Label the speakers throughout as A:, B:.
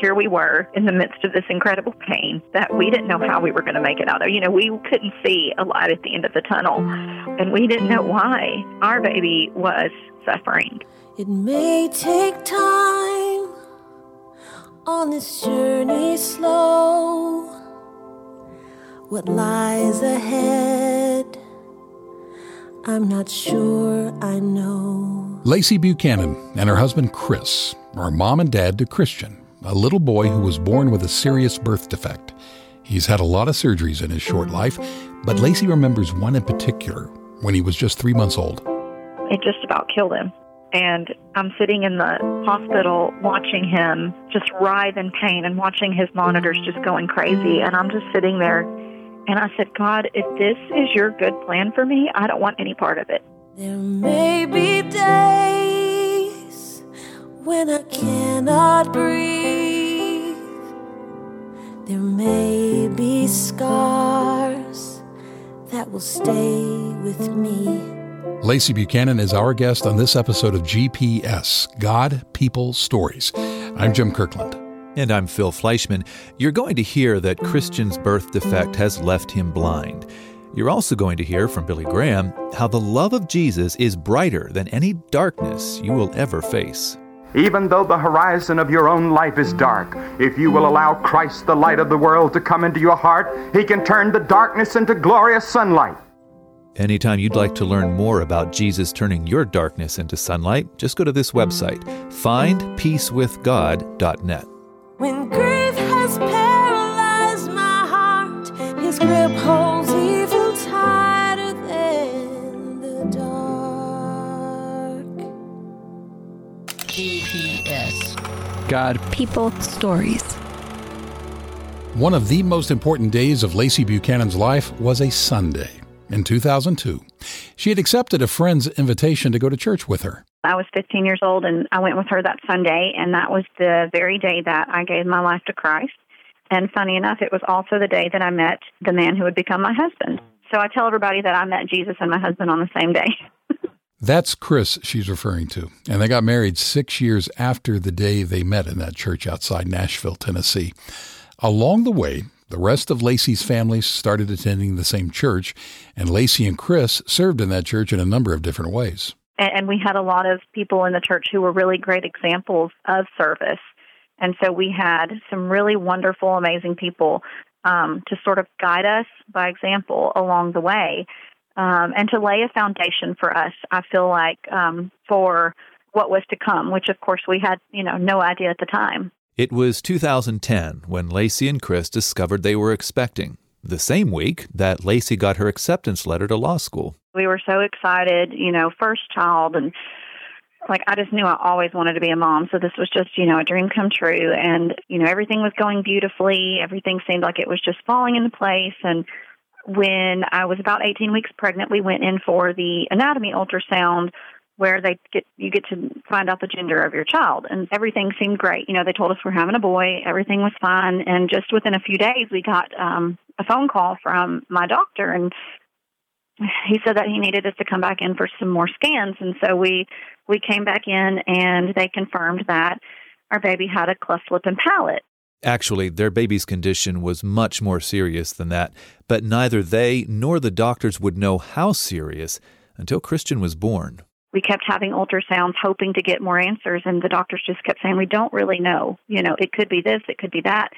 A: here we were in the midst of this incredible pain that we didn't know how we were going to make it out of. You know, we couldn't see a light at the end of the tunnel, and we didn't know why our baby was suffering.
B: It may take time on this journey slow. What lies ahead, I'm not sure I know.
C: Lacey Buchanan and her husband Chris are mom and dad to Christian, a little boy who was born with a serious birth defect. He's had a lot of surgeries in his short life, but Lacey remembers one in particular when he was just three months old.
A: It just about killed him. And I'm sitting in the hospital watching him just writhe in pain and watching his monitors just going crazy. And I'm just sitting there and I said, God, if this is your good plan for me, I don't want any part of it.
B: There may be days when I cannot breathe. There may be scars that will stay with me.
C: Lacey Buchanan is our guest on this episode of GPS God, People, Stories. I'm Jim Kirkland.
D: And I'm Phil Fleischman. You're going to hear that Christian's birth defect has left him blind. You're also going to hear from Billy Graham how the love of Jesus is brighter than any darkness you will ever face.
E: Even though the horizon of your own life is dark, if you will allow Christ, the light of the world, to come into your heart, He can turn the darkness into glorious sunlight.
D: Anytime you'd like to learn more about Jesus turning your darkness into sunlight, just go to this website, findpeacewithgod.net.
B: When
C: God,
F: People, stories.
C: One of the most important days of Lacey Buchanan's life was a Sunday in 2002. She had accepted a friend's invitation to go to church with her.
A: I was 15 years old and I went with her that Sunday, and that was the very day that I gave my life to Christ. And funny enough, it was also the day that I met the man who would become my husband. So I tell everybody that I met Jesus and my husband on the same day.
C: That's Chris she's referring to. And they got married six years after the day they met in that church outside Nashville, Tennessee. Along the way, the rest of Lacey's family started attending the same church, and Lacey and Chris served in that church in a number of different ways.
A: And, we had a lot of people in the church who were really great examples of service. And so we had some really wonderful, amazing people um, to sort of guide us by example along the way um, and to lay a foundation for us, I feel like, um, for what was to come, which of course we had, you know, no idea at the time.
D: It was 2010 when Lacey and Chris discovered they were expecting, the same week that Lacey got her acceptance letter to law school.
A: We were so excited, you know, first child and like I just knew I always wanted to be a mom, so this was just, you know, a dream come true and, you know, everything was going beautifully. Everything seemed like it was just falling into place and when I was about 18 weeks pregnant, we went in for the anatomy ultrasound where they get you get to find out the gender of your child. And everything seemed great. You know they told us we're having a boy. Everything was fine. And just within a few days we got um a phone call from my doctor. And he said that he needed us to come back in for some more scans. And so we we came back in and they confirmed that our baby had a cleft lip and palate
D: Actually, their baby's condition was much more serious than that, but neither they nor the doctors would know how serious until Christian was born.
A: We kept having ultrasounds hoping to get more answers, and the doctors just kept saying, We don't really know. You know, it could be this, it could be that.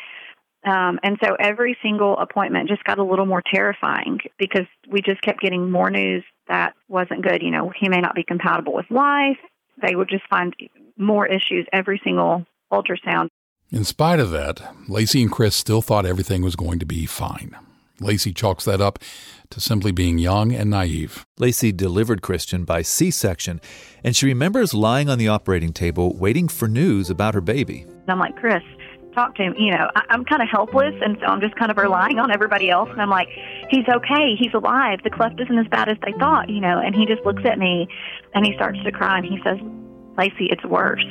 A: Um, and so every single appointment just got a little more terrifying because we just kept getting more news that wasn't good. You know, he may not be compatible with life. They would just find more issues every single ultrasound.
C: In spite of that, Lacey and Chris still thought everything was going to be fine. Lacey chalks that up to simply being young and naive.
D: Lacey delivered Christian by C section, and she remembers lying on the operating table waiting for news about her baby.
A: And I'm like, Chris, talk to him. You know, I, I'm kind of helpless, and so I'm just kind of relying on everybody else. And I'm like, he's okay. He's alive. The cleft isn't as bad as they thought, you know. And he just looks at me and he starts to cry and he says, Lacey, it's worse.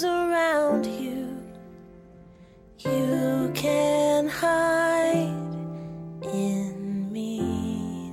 B: Storms around you. You can hide in me.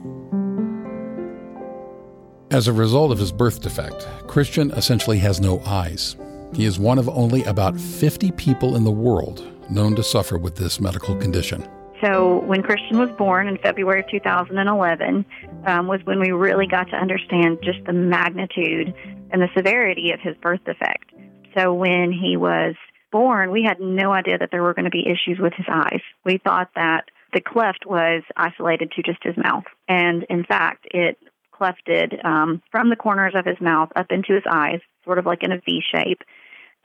C: As a result of his birth defect, Christian essentially has no eyes. He is one of only about 50 people in the world known to suffer with this medical condition.
A: So when Christian was born in February of 2011 um, was when we really got to understand just the magnitude and the severity of his birth defect. So when he was born, we had no idea that there were going to be issues with his eyes. We thought that the cleft was isolated to just his mouth. And in fact, it clefted um, from the corners of his mouth up into his eyes, sort of like in a V shape.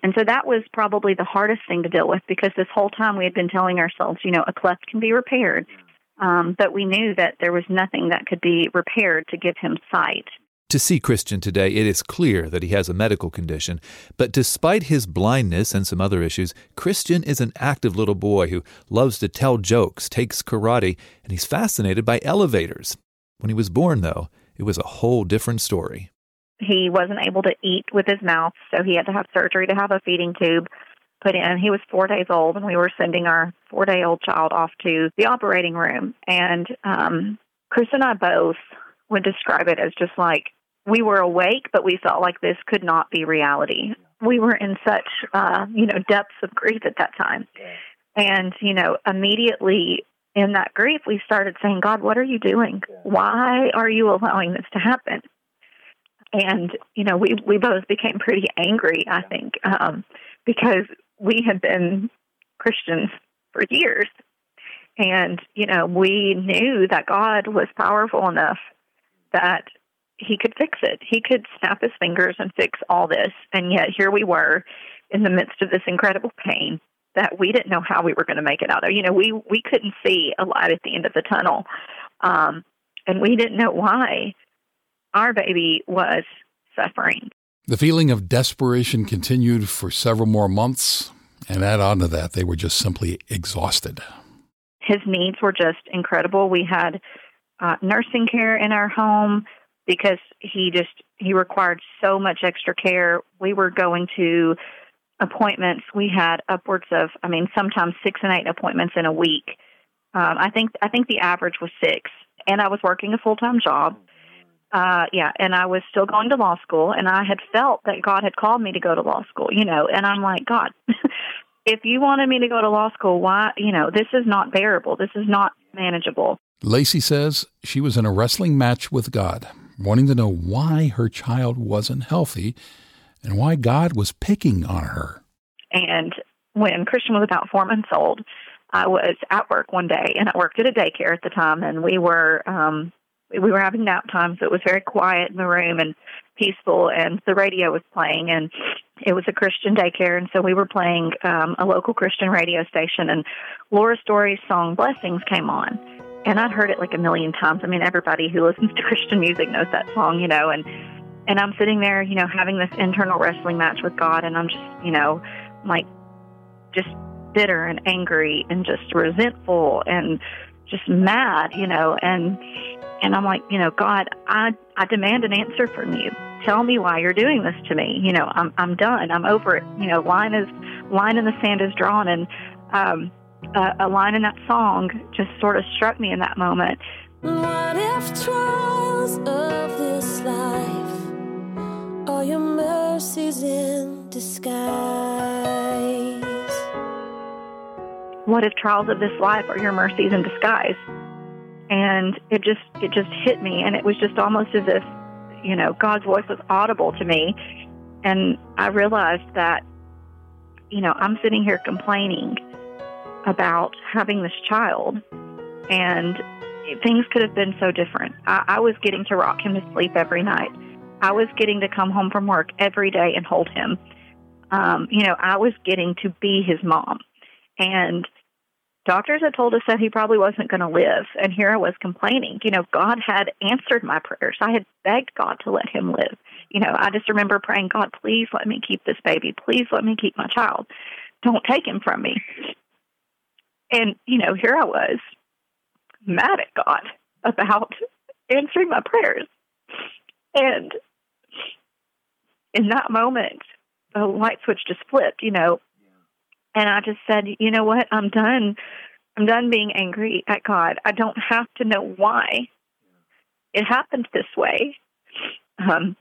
A: And so that was probably the hardest thing to deal with because this whole time we had been telling ourselves, you know, a cleft can be repaired. Um, but we knew that there was nothing that could be repaired to give him sight.
D: To see Christian today, it is clear that he has a medical condition. But despite his blindness and some other issues, Christian is an active little boy who loves to tell jokes, takes karate, and he's fascinated by elevators. When he was born, though, it was a whole different story.
A: He wasn't able to eat with his mouth, so he had to have surgery to have a feeding tube put in. He was four days old, and we were sending our four day old child off to the operating room. And um, Chris and I both would describe it as just like we were awake, but we felt like this could not be reality. We were in such, uh, you know, depths of grief at that time. And, you know, immediately in that grief, we started saying, God, what are you doing? Why are you allowing this to happen? And, you know, we, we both became pretty angry, I think, um, because we had been Christians for years. And, you know, we knew that God was powerful enough that he could fix it. He could snap his fingers and fix all this. And yet here we were in the midst of this incredible pain that we didn't know how we were going to make it out of. You know, we we couldn't see a light at the end of the tunnel. Um, and we didn't know why our baby was suffering.
C: The feeling of desperation continued for several more months, and add on to that, they were just simply exhausted.
A: His needs were just incredible. We had uh, nursing care in our home because he just he required so much extra care. We were going to appointments. We had upwards of, I mean, sometimes six and eight appointments in a week. Um, I think I think the average was six, and I was working a full time job. Uh, yeah, and I was still going to law school, and I had felt that God had called me to go to law school, you know, and I'm like, God, if you wanted me to go to law school, why, you know, this is not bearable. This is not manageable.
C: Lacey says she was in a wrestling match with God, wanting to know why her child wasn't healthy and why God was picking on her.
A: And when Christian was about four months old, I was at work one day, and I worked at a daycare at the time, and we were um, we were having nap time, so it was very quiet in the room and peaceful, and the radio was playing, and it was a Christian daycare, and so we were playing um, a local Christian radio station, and Laura Story's song "Blessings" came on, and I'd heard it like a million times. I mean, everybody who listens to Christian music knows that song, you know, and and I'm sitting there, you know, having this internal wrestling match with God, and I'm just, you know, like just bitter and angry and just resentful and just mad, you know, and and I'm like, you know, God, I I demand an answer from you. Tell me why you're doing this to me. You know, I'm I'm done. I'm over it. You know, line is line in the sand is drawn, and um, a, a line in that song just sort of struck me in that moment.
B: What if trials of this life are your mercies in disguise?
A: What if trials of this life are your mercies in disguise? and it just it just hit me and it was just almost as if you know god's voice was audible to me and i realized that you know i'm sitting here complaining about having this child and things could have been so different I, I was getting to rock him to sleep every night i was getting to come home from work every day and hold him um, you know i was getting to be his mom and doctors had told us that he probably wasn't going to live. And here I was complaining. You know, God had answered my prayers. I had begged God to let him live. You know, I just remember praying, God, please let me keep this baby. Please let me keep my child. Don't take him from me. And, you know, here I was mad at God about answering my prayers. And in that moment, the light switch just flipped, you know, and I just said, you know what? I'm done. I'm done being angry at God. I don't have to know why it happened this way. Um,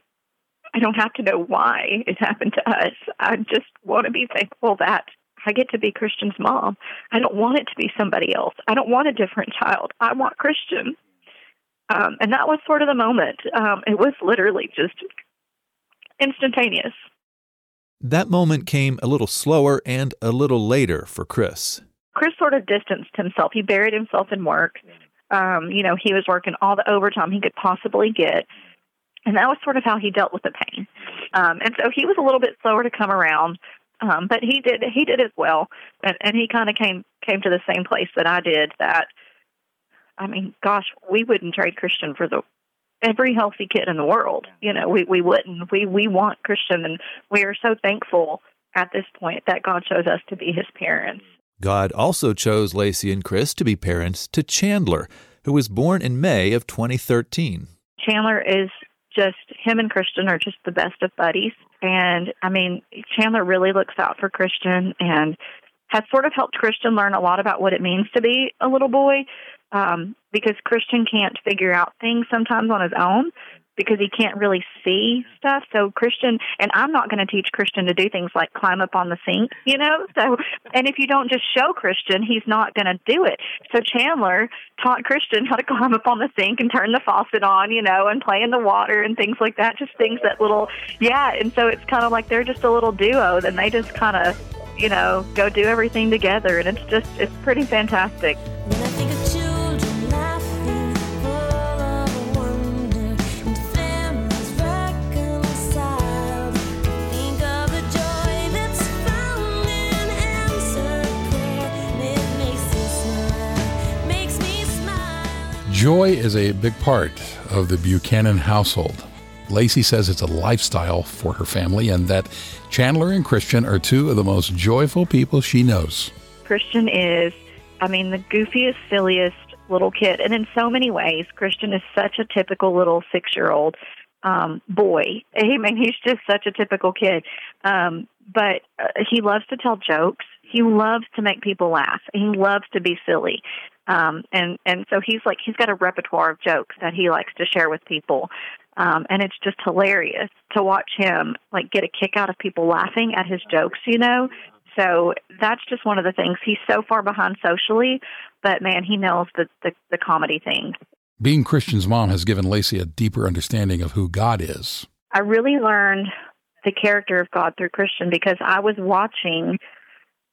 A: I don't have to know why it happened to us. I just want to be thankful that I get to be Christian's mom. I don't want it to be somebody else. I don't want a different child. I want Christian. Um, and that was sort of the moment. Um, it was literally just instantaneous.
D: That moment came a little slower and a little later for Chris.
A: Chris sort of distanced himself. He buried himself in work. Um, you know, he was working all the overtime he could possibly get. And that was sort of how he dealt with the pain. Um, and so he was a little bit slower to come around. Um, but he did he did as well, and, and he kind of came came to the same place that I did. That I mean, gosh, we wouldn't trade Christian for the every healthy kid in the world. You know, we we wouldn't. We we want Christian, and we are so thankful at this point that God chose us to be His parents.
D: God also chose Lacey and Chris to be parents to Chandler, who was born in May of 2013.
A: Chandler is just him and Christian are just the best of buddies. And I mean, Chandler really looks out for Christian and has sort of helped Christian learn a lot about what it means to be a little boy um, because Christian can't figure out things sometimes on his own because he can't really see stuff. So Christian, and I'm not going to teach Christian to do things like climb up on the sink, you know? So, and if you don't just show Christian, he's not going to do it. So Chandler taught Christian how to climb up on the sink and turn the faucet on, you know, and play in the water and things like that. Just things that little, yeah. And so it's kind of like they're just a little duo. Then they just kind of, you know, go do everything together. And it's just, it's pretty fantastic.
B: Joy
C: is a big part of the Buchanan household. Lacey says it's a lifestyle for her family and that Chandler and Christian are two of the most joyful people she knows.
A: Christian is, I mean, the goofiest, silliest little kid. And in so many ways, Christian is such a typical little six year old um, boy. I mean, he's just such a typical kid. Um, but uh, he loves to tell jokes. He loves to make people laugh. He loves to be silly. Um, and, and so he's like, he's got a repertoire of jokes that he likes to share with people. Um, and it's just hilarious to watch him like get a kick out of people laughing at his jokes, you know? So that's just one of the things. He's so far behind socially, but man, he nails the, the, the comedy thing.
C: Being Christian's mom has given Lacey a deeper understanding of who God is.
A: I really learned the character of God through Christian because I was watching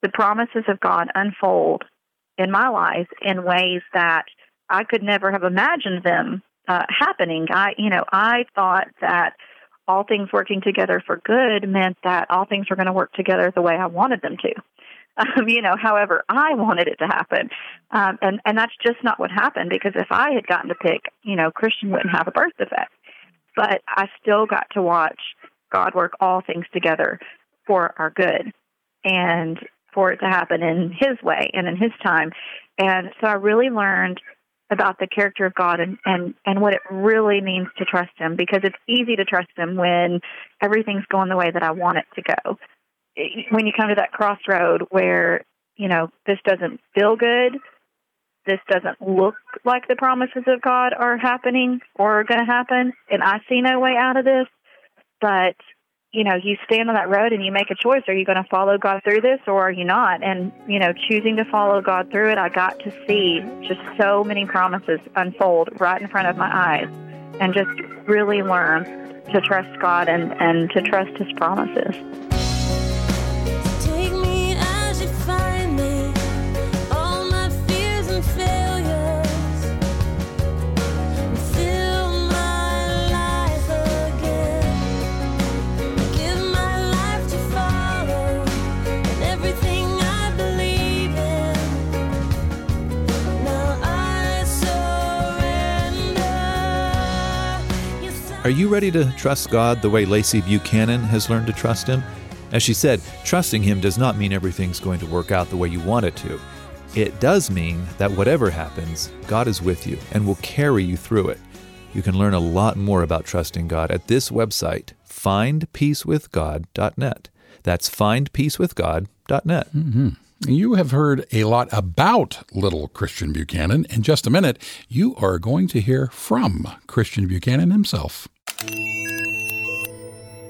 A: the promises of God unfold in my life in ways that I could never have imagined them uh, happening. I, you know, I thought that all things working together for good meant that all things were going to work together the way I wanted them to. Um, you know, however I wanted it to happen, um, and and that's just not what happened. Because if I had gotten to pick, you know, Christian wouldn't have a birth defect. But I still got to watch God work all things together for our good, and for it to happen in His way and in His time. And so I really learned about the character of God and, and, and what it really means to trust Him because it's easy to trust Him when everything's going the way that I want it to go. When you come to that crossroad where, you know, this doesn't feel good, this doesn't look like the promises of God are happening or are going to happen, and I see no way out of this, but you know, you stand on that road and you make a choice. Are you going to follow God through this or are you not? And, you know, choosing to follow God through it, I got to see just so many promises unfold right in front of my eyes and just really learn to trust God and, and to trust His promises.
D: Are you ready to trust God the way Lacey Buchanan has learned to trust Him? As she said, trusting Him does not mean everything's going to work out the way you want it to. It does mean that whatever happens, God is with you and will carry you through it. You can learn a lot more about trusting God at this website, findpeacewithgod.net. That's findpeacewithgod.net. Mm-hmm.
C: You have heard a lot about little Christian Buchanan. In just a minute, you are going to hear from Christian Buchanan himself.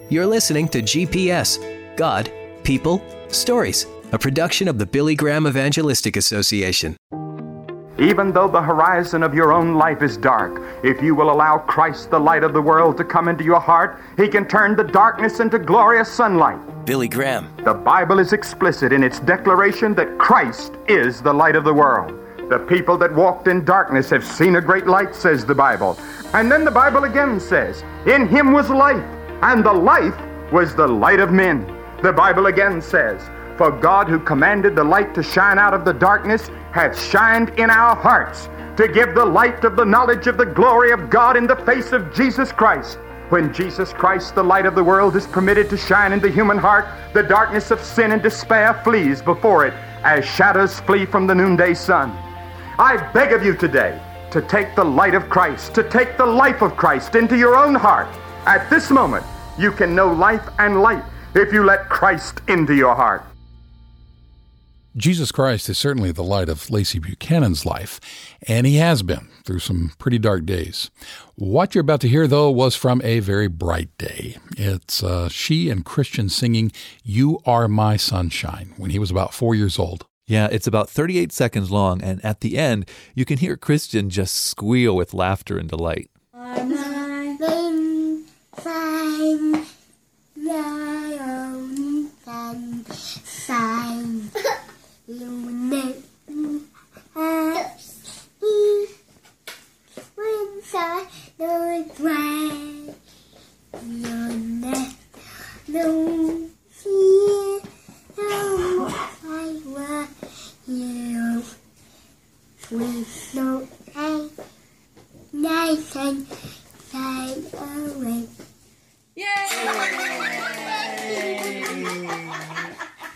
G: You're listening to GPS God, People, Stories, a production of the Billy Graham Evangelistic Association.
E: Even though the horizon of your own life is dark, if you will allow Christ, the light of the world, to come into your heart, He can turn the darkness into glorious sunlight.
G: Billy Graham.
E: The Bible is explicit in its declaration that Christ is the light of the world. The people that walked in darkness have seen a great light, says the Bible. And then the Bible again says, In him was life, and the life was the light of men. The Bible again says, For God who commanded the light to shine out of the darkness hath shined in our hearts to give the light of the knowledge of the glory of God in the face of Jesus Christ. When Jesus Christ, the light of the world, is permitted to shine in the human heart, the darkness of sin and despair flees before it as shadows flee from the noonday sun. I beg of you today to take the light of Christ, to take the life of Christ into your own heart. At this moment, you can know life and light if you let Christ into your heart.
C: Jesus Christ is certainly the light of Lacey Buchanan's life, and he has been through some pretty dark days. What you're about to hear, though, was from a very bright day. It's uh, she and Christian singing You Are My Sunshine when he was about four years old.
D: Yeah, it's about 38 seconds long, and at the end, you can hear Christian just squeal with laughter and delight.
H: Away.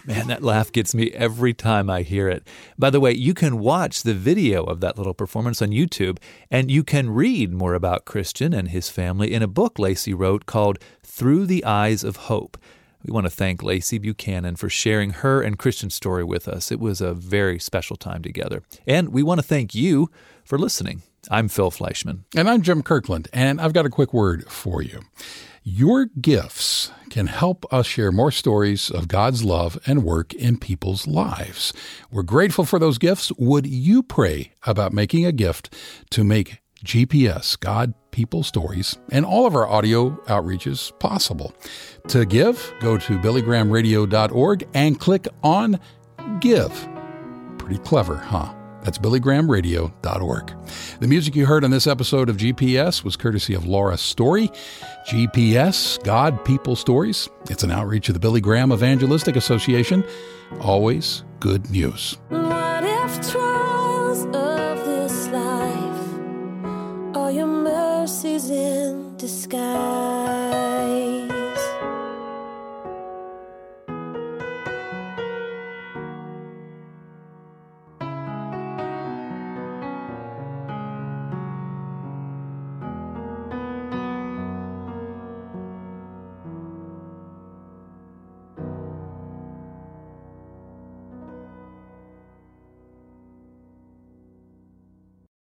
D: Man, that laugh gets me every time I hear it. By the way, you can watch the video of that little performance on YouTube, and you can read more about Christian and his family in a book Lacey wrote called Through the Eyes of Hope. We want to thank Lacey Buchanan for sharing her and Christian's story with us. It was a very special time together. And we want to thank you for listening. I'm Phil Fleischman.
C: And I'm Jim Kirkland, and I've got a quick word for you. Your gifts can help us share more stories of God's love and work in people's lives. We're grateful for those gifts. Would you pray about making a gift to make GPS, God, People Stories, and all of our audio outreaches possible? To give, go to billygrahamradio.org and click on Give. Pretty clever, huh? That's billygrahamradio.org. The music you heard on this episode of GPS was courtesy of Laura Story. GPS, God, People Stories. It's an outreach of the Billy Graham Evangelistic Association. Always good news.